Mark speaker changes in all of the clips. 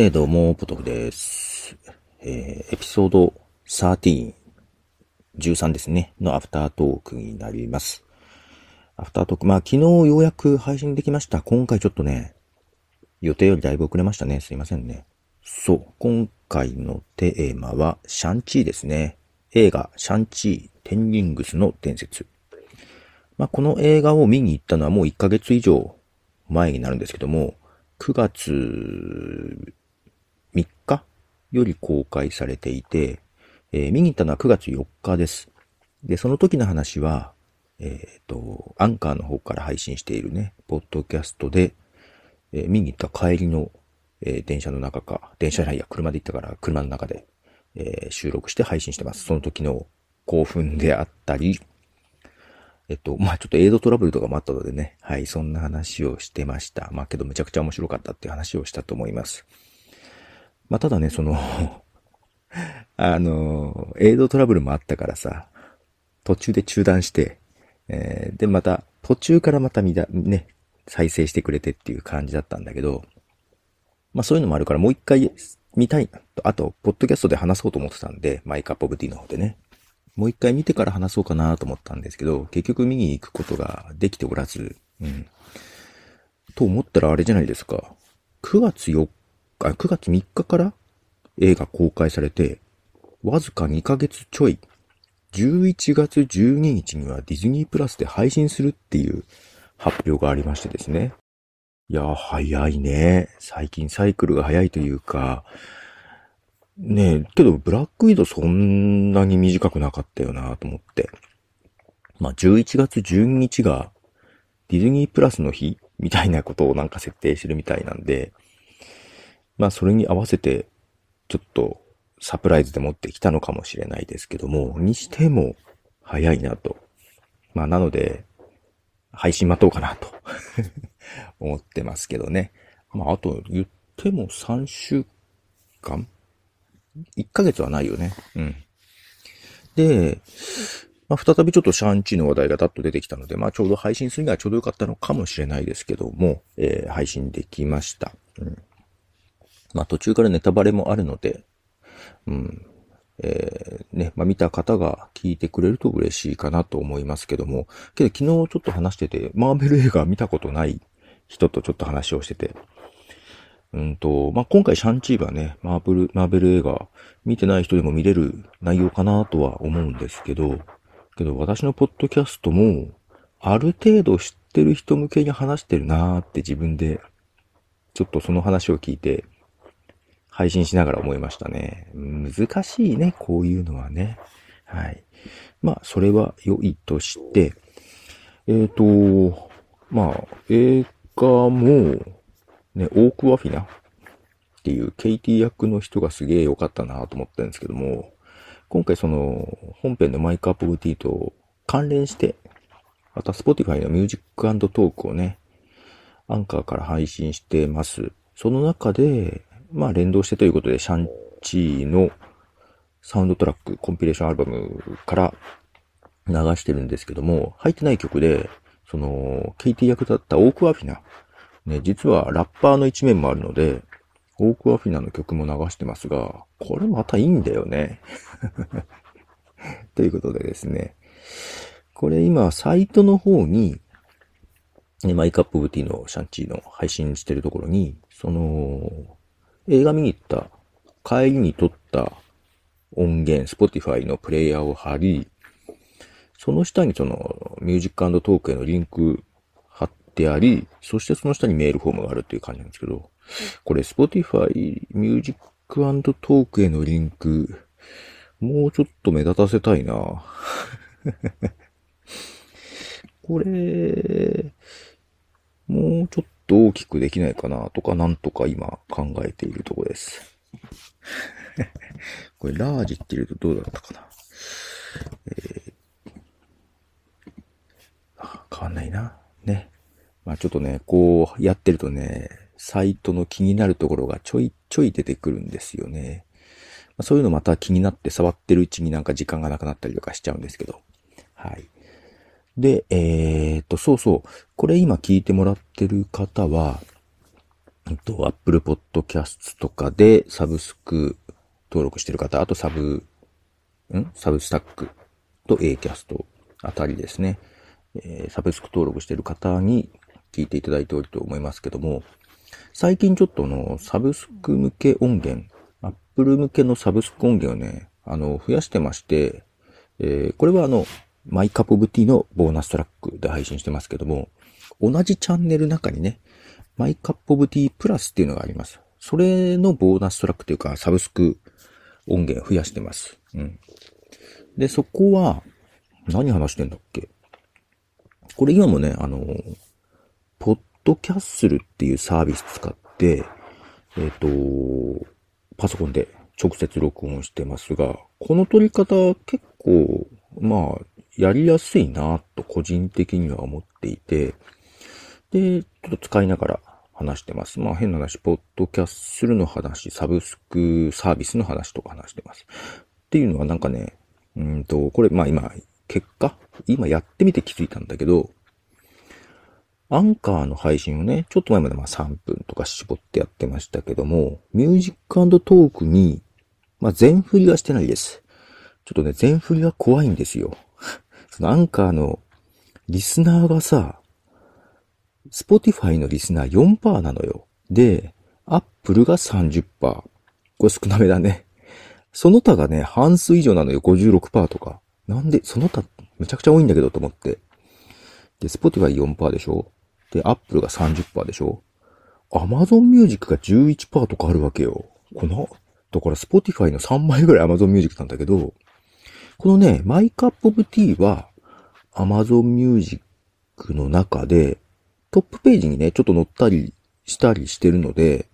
Speaker 1: えー、どうも、ポトフです。えー、エピソード13、13ですね、のアフタートークになります。アフタートーク、まあ昨日ようやく配信できました。今回ちょっとね、予定よりだいぶ遅れましたね。すいませんね。そう、今回のテーマはシャンチーですね。映画シャンチー、テンリングスの伝説。まあこの映画を見に行ったのはもう1ヶ月以上前になるんですけども、9月3日より公開されていて、えー、見に行ったのは9月4日です。で、その時の話は、えっ、ー、と、アンカーの方から配信しているね、ポッドキャストで、えー、見に行った帰りの、えー、電車の中か、電車じゃないや、車で行ったから、車の中で、え収録して配信してます。その時の興奮であったり、えっと、まあ、ちょっと映像トラブルとかもあったのでね、はい、そんな話をしてました。まあ、けどめちゃくちゃ面白かったっていう話をしたと思います。まあ、ただね、その あの、映像トラブルもあったからさ、途中で中断して、えー、で、また、途中からまた見だ、ね、再生してくれてっていう感じだったんだけど、まあそういうのもあるからもう一回見たいと。あと、ポッドキャストで話そうと思ってたんで、 My Cup of Tea の方でね。もう一回見てから話そうかなと思ったんですけど、結局見に行くことができておらず、うん。と思ったらあれじゃないですか。9月4日、9月3日から映画公開されて、わずか2ヶ月ちょい、11月12日にはディズニープラスで配信するっていう発表がありましてですね。いや、早いね。最近サイクルが早いというか、ねえ、けど、ブラックウィドそんなに短くなかったよなと思って。まあ、11月12日がディズニープラスの日みたいなことをなんか設定してるみたいなんで、まあ、それに合わせて、ちょっとサプライズで持ってきたのかもしれないですけども、にしても早いなと。まあ、なので、配信待とうかなと 思ってますけどね。まあ、あと言っても3週間？1ヶ月はないよね。うん。で、まあ、再びちょっとシャンチーの話題がだっと出てきたので、まあ、ちょうど配信するにはちょうどよかったのかもしれないですけども、えー、配信できました。うん。まあ、途中からネタバレもあるので、うん。えー、ね、まあ、見た方が聞いてくれると嬉しいかなと思いますけども、けど昨日ちょっと話してて、マーベル映画見たことない人とちょっと話をしてて、うんと、まあ、今回シャンチーはね、マーブル、マーベル映画、見てない人でも見れる内容かなとは思うんですけど、けど私のポッドキャストも、ある程度知ってる人向けに話してるなーって自分で、ちょっとその話を聞いて、配信しながら思いましたね。難しいね、こういうのはね。はい。まあ、それは良いとして、えっ、ー、と、まあ、映画も、ね、オークワフィナっていうケイティ役の人がすげえ良かったなと思ったんですけども、今回その本編の My Cup of Tea と関連して、また Spotify の Music Talk をね、アンカーから配信してます。その中で、まあ連動してということで、シャンチーのサウンドトラック、コンピレーションアルバムから流してるんですけども、入ってない曲で、その、ケイティ役だったオークワフィナね、実はラッパーの一面もあるので、オークワフィナの曲も流してますが、これまたいいんだよね。ということでですね。これ今、サイトの方に、 My Cup of Tea のシャンチーの配信してるところに、その、映画見に行った。帰りに撮った音源、Spotify のプレイヤーを貼り、その下にその Music Talk へのリンク貼ってあり、そしてその下にメールフォームがあるっていう感じなんですけど、これ Spotify Music Talk へのリンク、もうちょっと目立たせたいな。これ、もうちょっと大きくできないかなとか、なんとか今考えているとこです。これラージって言うとどうだったかな？えー、変わんないな。ね。まあちょっとね、こうやってるとね、サイトの気になるところがちょいちょい出てくるんですよね。まあ、そういうのまた気になって触ってるうちになんか時間がなくなったりとかしちゃうんですけど。はい。で、えー、っと、そうそう。これ今聞いてもらってる方は、えっと、Apple Podcast とかでサブスク登録してる方、あとサブ、ん？サブスタックと Acast あたりですね。えー、サブスク登録してる方に聞いていただいておると思いますけども、最近ちょっとの、サブスク向け音源、Apple 向けのサブスク音源をね、あの、増やしてまして、えー、これはあの、 My Cup of Tea のボーナストラックで配信してますけども、同じチャンネル中にね、 My Cup of Tea プラスっていうのがあります。それのボーナストラックというか、サブスク音源増やしてます。うん。で、そこは、何話してんだっけ？これ今もね、あの、 Podcastle っていうサービス使って、えっ、ー、と、パソコンで直接録音してますが、この撮り方結構、まあ、やりやすいなと個人的には思っていて、で、ちょっと使いながら話してます。まあ変な話、 Podcastle の話、サブスクサービスの話とか話してます。っていうのはなんかね、うんと、これまあ今、結果今やってみて気づいたんだけど、アンカーの配信をね、ちょっと前までまあ3分とか絞ってやってましたけども、 Music Talk に、まあ全振りはしてないです。ちょっとね、全振りは怖いんですよ。そのアンカーのリスナーがさ、 Spotify のリスナー4%なのよ。で、アップルが30%。これ少なめだね。その他がね、半数以上なのよ。56%とか。なんで、その他めちゃくちゃ多いんだけどと思って。で、 Spotify 4%でしょで、アップルが30%でしょAmazon Music が11%とかあるわけよ。この、だから Spotify の3倍ぐらい Amazon Music なんだけど、このね、 My Cup of Tea は、 Amazon Music の中で、トップページにね、ちょっと載ったりしたりしてるので、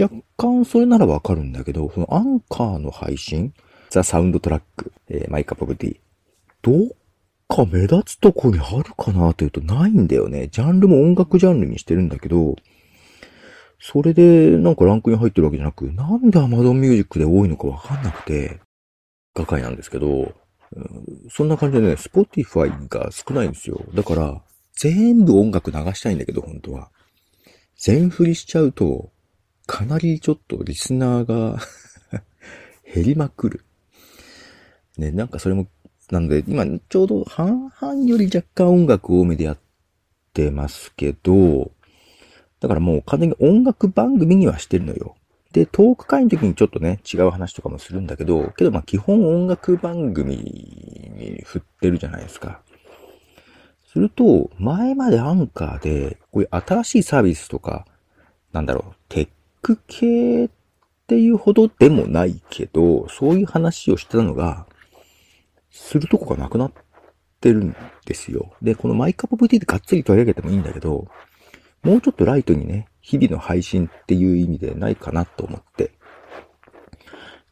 Speaker 1: 若干それならわかるんだけど、そのアンカーの配信、 The Soundtrack、えー、 My Cup of Tea、どっか目立つとこにあるかなというとないんだよね。ジャンルも音楽ジャンルにしてるんだけど、それでなんかランクに入ってるわけじゃなく、なんで Amazon Music で多いのかわかんなくて、がかいなんですけど、そんな感じでね、Spotify が少ないんですよ。だから、全部音楽流したいんだけど、本当は。全振りしちゃうと、かなりちょっとリスナーが 減りまくる。ね、なんかそれもなので、今、ちょうど半々より若干音楽多めでやってますけど、だからもう完全に音楽番組にはしてるのよ。で、トーク会の時にちょっとね、違う話とかもするんだけど、けどまあ基本音楽番組に振ってるじゃないですか。すると、前までアンカーで、こういう新しいサービスとか、なんだろう、テック系っていうほどでもないけど、そういう話をしてたのが、するとこがなくなってるんですよ。で、このマイカップ VT でがっつり取り上げてもいいんだけど、もうちょっとライトにね、日々の配信っていう意味でないかなと思って。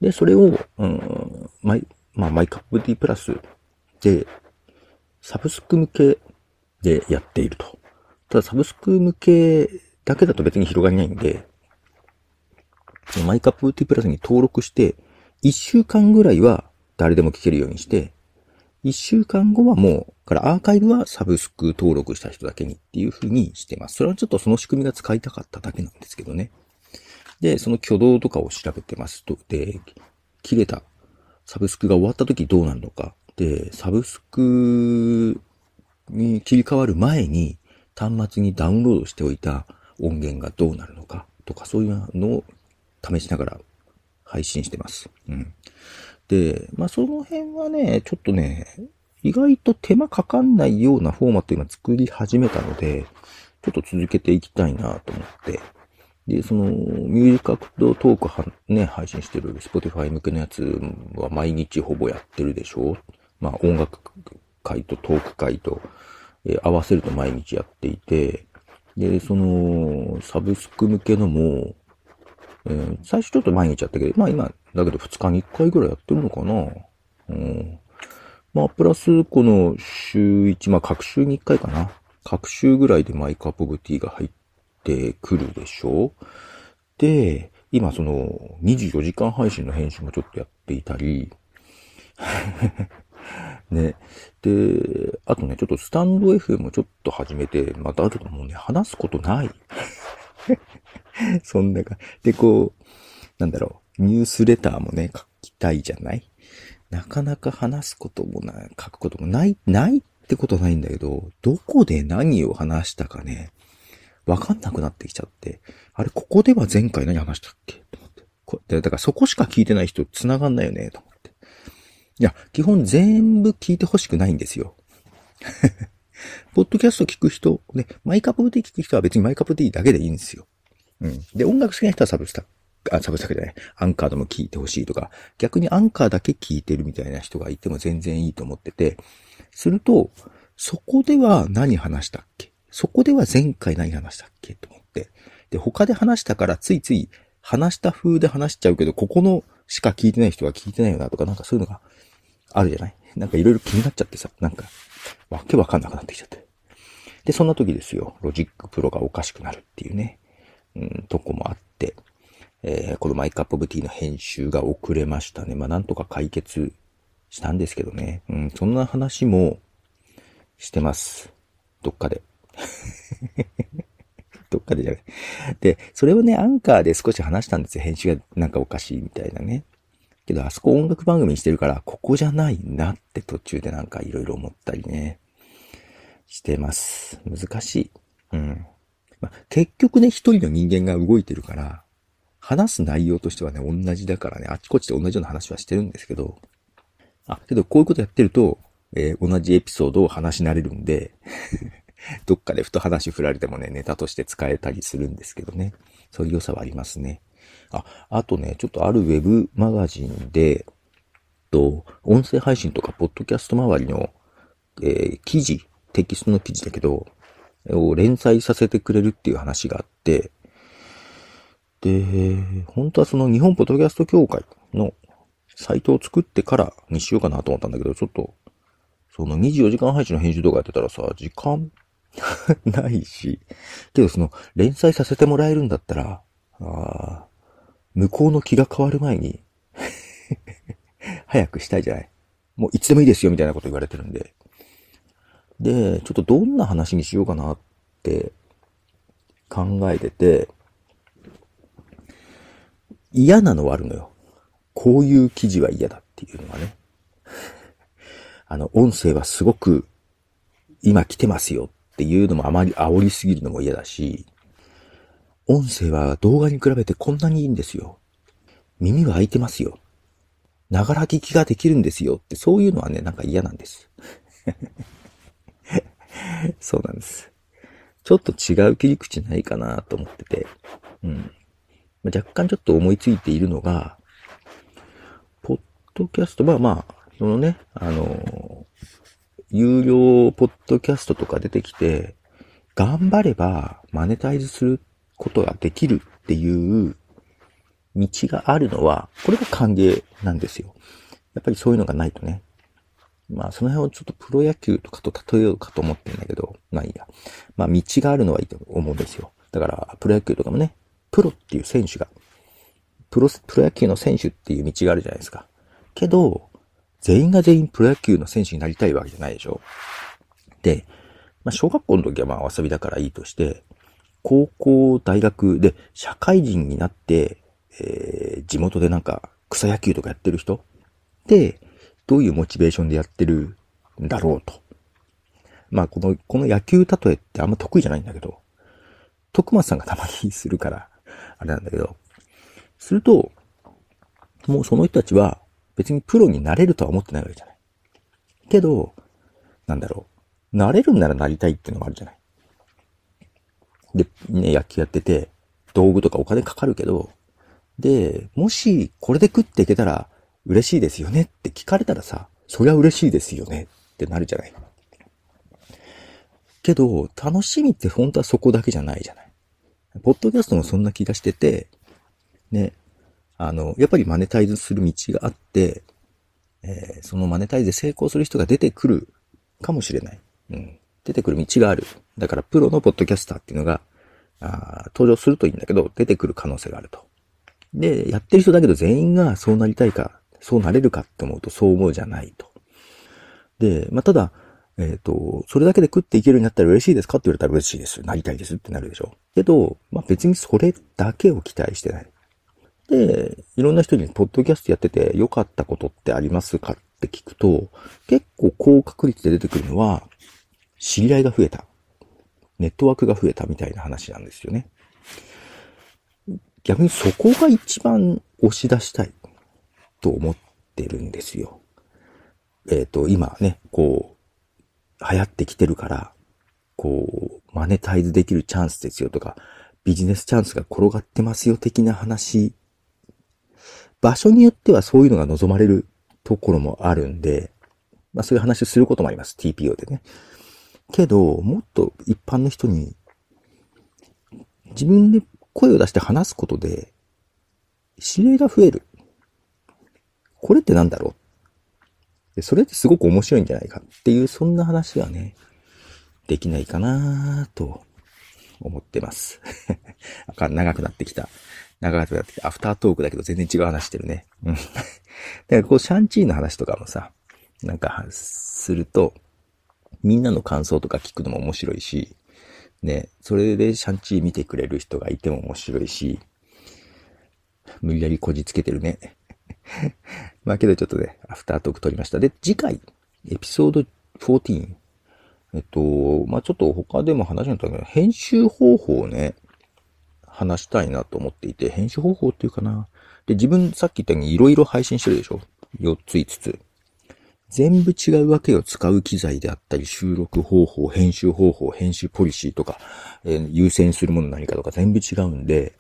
Speaker 1: で、それを、うん、マイ、まあ、マイカップ VT プラスで、サブスク向けでやっていると。ただサブスク向けだけだと別に広がりないんで、マイカップ VT プラスに登録して、1週間ぐらいは誰でも聞けるようにして、一週間後はもう、からアーカイブはサブスク登録した人だけにっていう風にしてます。それはちょっとその仕組みが使いたかっただけなんですけどね。で、その挙動とかを調べてますと、で、切れたサブスクが終わった時どうなるのか。で、サブスクに切り替わる前に端末にダウンロードしておいた音源がどうなるのかとかそういうのを試しながら配信してます。うん。で、まあその辺はね、ちょっとね、意外と手間かかんないようなフォーマット今作り始めたので、ちょっと続けていきたいなと思って。で、その、ミュージックアクトトークは、ね、配信してる Spotify 向けのやつは毎日ほぼやってるでしょ？まあ音楽会とトーク会と、えー、合わせると毎日やっていて、で、その、サブスク向けのも、えー、最初ちょっと毎日やったけど、まあ今、だけど2日に1回ぐらいやってるのかなうん。まあ、プラス、この週1、まあ、各週に1回かな。各週ぐらいでマイクアップオブティが入ってくるでしょで、今その24時間配信の編集もちょっとやっていたり、ね。で、あとね、ちょっとスタンド FM もちょっと始めて、またあともうね、話すことない。そんなか。で、こう、なんだろう、ニュースレターもね、書きたいじゃない？なかなか話すこともない、書くこともない、ないってことないんだけど、どこで何を話したかね、わかんなくなってきちゃって、あれ、ここでは前回何話したっけ？と思って。こだからそこしか聞いてない人繋がんないよね、と思って。いや、基本全部聞いてほしくないんですよ。ポッドキャスト聞く人、ね、マイカップティー聞く人は別にマイカップティーだけでいいんですよ。うん。で、音楽好きな人はサブスタあ、サブスタックじゃない。アンカーでも聞いてほしいとか、逆にアンカーだけ聞いてるみたいな人がいても全然いいと思ってて、すると、そこでは何話したっけ？そこでは前回何話したっけ？と思って。で、他で話したからついつい話した風で話しちゃうけど、ここのしか聞いてない人は聞いてないよなとか、なんかそういうのがあるじゃない？なんかいろいろ気になっちゃってさ、なんか、わけわかんなくなってきちゃって。で、そんな時ですよ。 Logic Pro がおかしくなるっていうね、うん、とこもあって、えー、この My Cup of Tea の編集が遅れましたね。まあ、なんとか解決したんですけどね。うん、そんな話もしてます。どっかで。どっかでじゃない。で、それをね、アンカーで少し話したんですよ。編集がなんかおかしいみたいなね。けど、あそこ音楽番組にしてるから、ここじゃないなって途中でなんかいろいろ思ったりね、してます。難しい。うん。まあ、結局ね、一人の人間が動いてるから、話す内容としてはね、同じだからね、あっちこっちで同じような話はしてるんですけど、あ、けどこういうことやってると、えー、同じエピソードを話し慣れるんで どっかでふと話振られてもね、ネタとして使えたりするんですけどね。そういう良さはありますね。あ、あとね、ちょっとあるウェブマガジンで、と、音声配信とか、ポッドキャスト周りの、えー、記事、テキストの記事だけど、を連載させてくれるっていう話があって、で、本当はその日本ポッドキャスト協会のサイトを作ってからにしようかなと思ったんだけど、ちょっと、その24時間配信の編集動画やってたらさ、時間 ないし、けどその連載させてもらえるんだったら、あ向こうの気が変わる前に 早くしたいじゃない。もういつでもいいですよみたいなこと言われてるんで。で、ちょっとどんな話にしようかなって考えてて、嫌なのはあるのよ。こういう記事は嫌だっていうのはね。あの、音声はすごく今来てますよっていうのもあまり煽りすぎるのも嫌だし、音声は動画に比べてこんなにいいんですよ。耳は開いてますよ。ながら聞きができるんですよって、そういうのはね、なんか嫌なんです。そうなんです。ちょっと違う切り口ないかなと思ってて、うん。ま若干ちょっと思いついているのが、ポッドキャスト、まあまあ、そのね、あの、有料ポッドキャストとか出てきて、頑張ればマネタイズすることができるっていう道があるのは、これが歓迎なんですよ。やっぱりそういうのがないとね。まあ、その辺をちょっとプロ野球とかと例えようかと思ってんだけど、まあいいや。まあ、道があるのはいいと思うんですよ。だから、プロ野球とかもね、プロっていう選手が、プロ、プロ野球の選手っていう道があるじゃないですか。けど、全員が全員プロ野球の選手になりたいわけじゃないでしょ。で、まあ、小学校の時はまあ遊びだからいいとして、高校、大学で社会人になって、えー、地元でなんか草野球とかやってる人で、どういうモチベーションでやってるんだろうと。まあ、この、この野球例えってあんま得意じゃないんだけど、徳松さんがたまにするから、あれなんだけど、すると、もうその人たちは別にプロになれるとは思ってないわけじゃない。けど、なんだろう。なれるんならなりたいっていうのもあるじゃない。で、ね、野球やってて、道具とかお金かかるけど、で、もしこれで食っていけたら嬉しいですよねって聞かれたらさ、そりゃ嬉しいですよねってなるじゃない。けど、楽しみって本当はそこだけじゃないじゃない。ポッドキャストもそんな気がしてて、ね、あの、やっぱりマネタイズする道があって、えー、そのマネタイズで成功する人が出てくるかもしれない。うん。出てくる道がある。だからプロのポッドキャスターっていうのが、あ登場するといいんだけど、出てくる可能性があると。で、やってる人だけど全員がそうなりたいか、そうなれるかって思うとそう思うじゃないと。で、まあ、ただ、えっ、ー、と、それだけで食っていけるようになったら嬉しいですかって言われたら嬉しいです。なりたいですってなるでしょ。けど、まあ別にそれだけを期待してない。で、いろんな人に、ポッドキャストやってて良かったことってありますかって聞くと、結構高確率で出てくるのは、知り合いが増えた。ネットワークが増えたみたいな話なんですよね。逆にそこが一番押し出したいと思ってるんですよ。えっ、ー、と、今ね、こう、流行ってきてるから、こう、マネタイズできるチャンスですよとか、ビジネスチャンスが転がってますよ的な話場所によってはそういうのが望まれるところもあるんで、まあそういう話をすることもあります。TPO でね。けど、もっと一般の人に、自分で声を出して話すことで、指令が増える。これってなんだろう？それってすごく面白いんじゃないかっていう、そんな話はね、できないかなと思ってます。あかん長くなってきた。長くなってきた。アフタートークだけど全然違う話してるね。うん。だからこう、シャンチーの話とかもさ、なんか、すると、みんなの感想とか聞くのも面白いし、ね、それでシャンチー見てくれる人がいても面白いし、無理やりこじつけてるね。まあけどちょっとね、アフタートーク撮りました。で、次回、エピソード14。えっと、まあちょっと他でも話になったけど、編集方法をね、話したいなと思っていて、編集方法っていうかな。で、自分さっき言ったように色々配信してるでしょ ?4 つ5つ。全部違うわけよ。使う機材であったり、収録方法、編集方法、編集ポリシーとか、えー、優先するもの何かとか全部違うんで、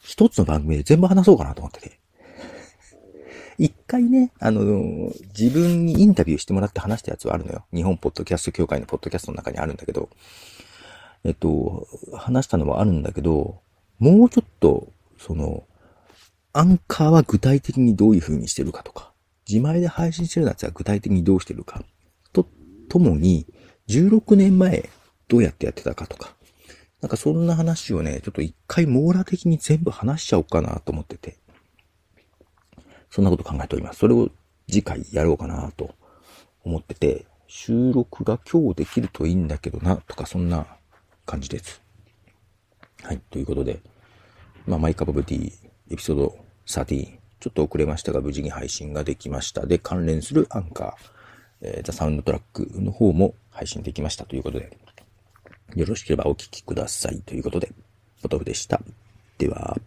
Speaker 1: 一つの番組で全部話そうかなと思ってて。一回ね、あの、自分にインタビューしてもらって話したやつはあるのよ。日本ポッドキャスト協会のポッドキャストの中にあるんだけど、えっと、話したのはあるんだけど、もうちょっと、その、アンカーは具体的にどういう風にしてるかとか、自前で配信してるやつは具体的にどうしてるか、と、ともに、16年前どうやってやってたかとか、なんかそんな話をね、ちょっと一回網羅的に全部話しちゃおうかなと思ってて、そんなこと考えております。それを次回やろうかなと思ってて、収録が今日できるといいんだけどな、とかそんな感じです。はい。ということで、まあ、マイカップブティエピソード13、ちょっと遅れましたが、無事に配信ができました。で、関連するアンカー、えー、ザ・サウンドトラックの方も配信できましたということで、よろしければお聴きくださいということで、ポトフでした。では、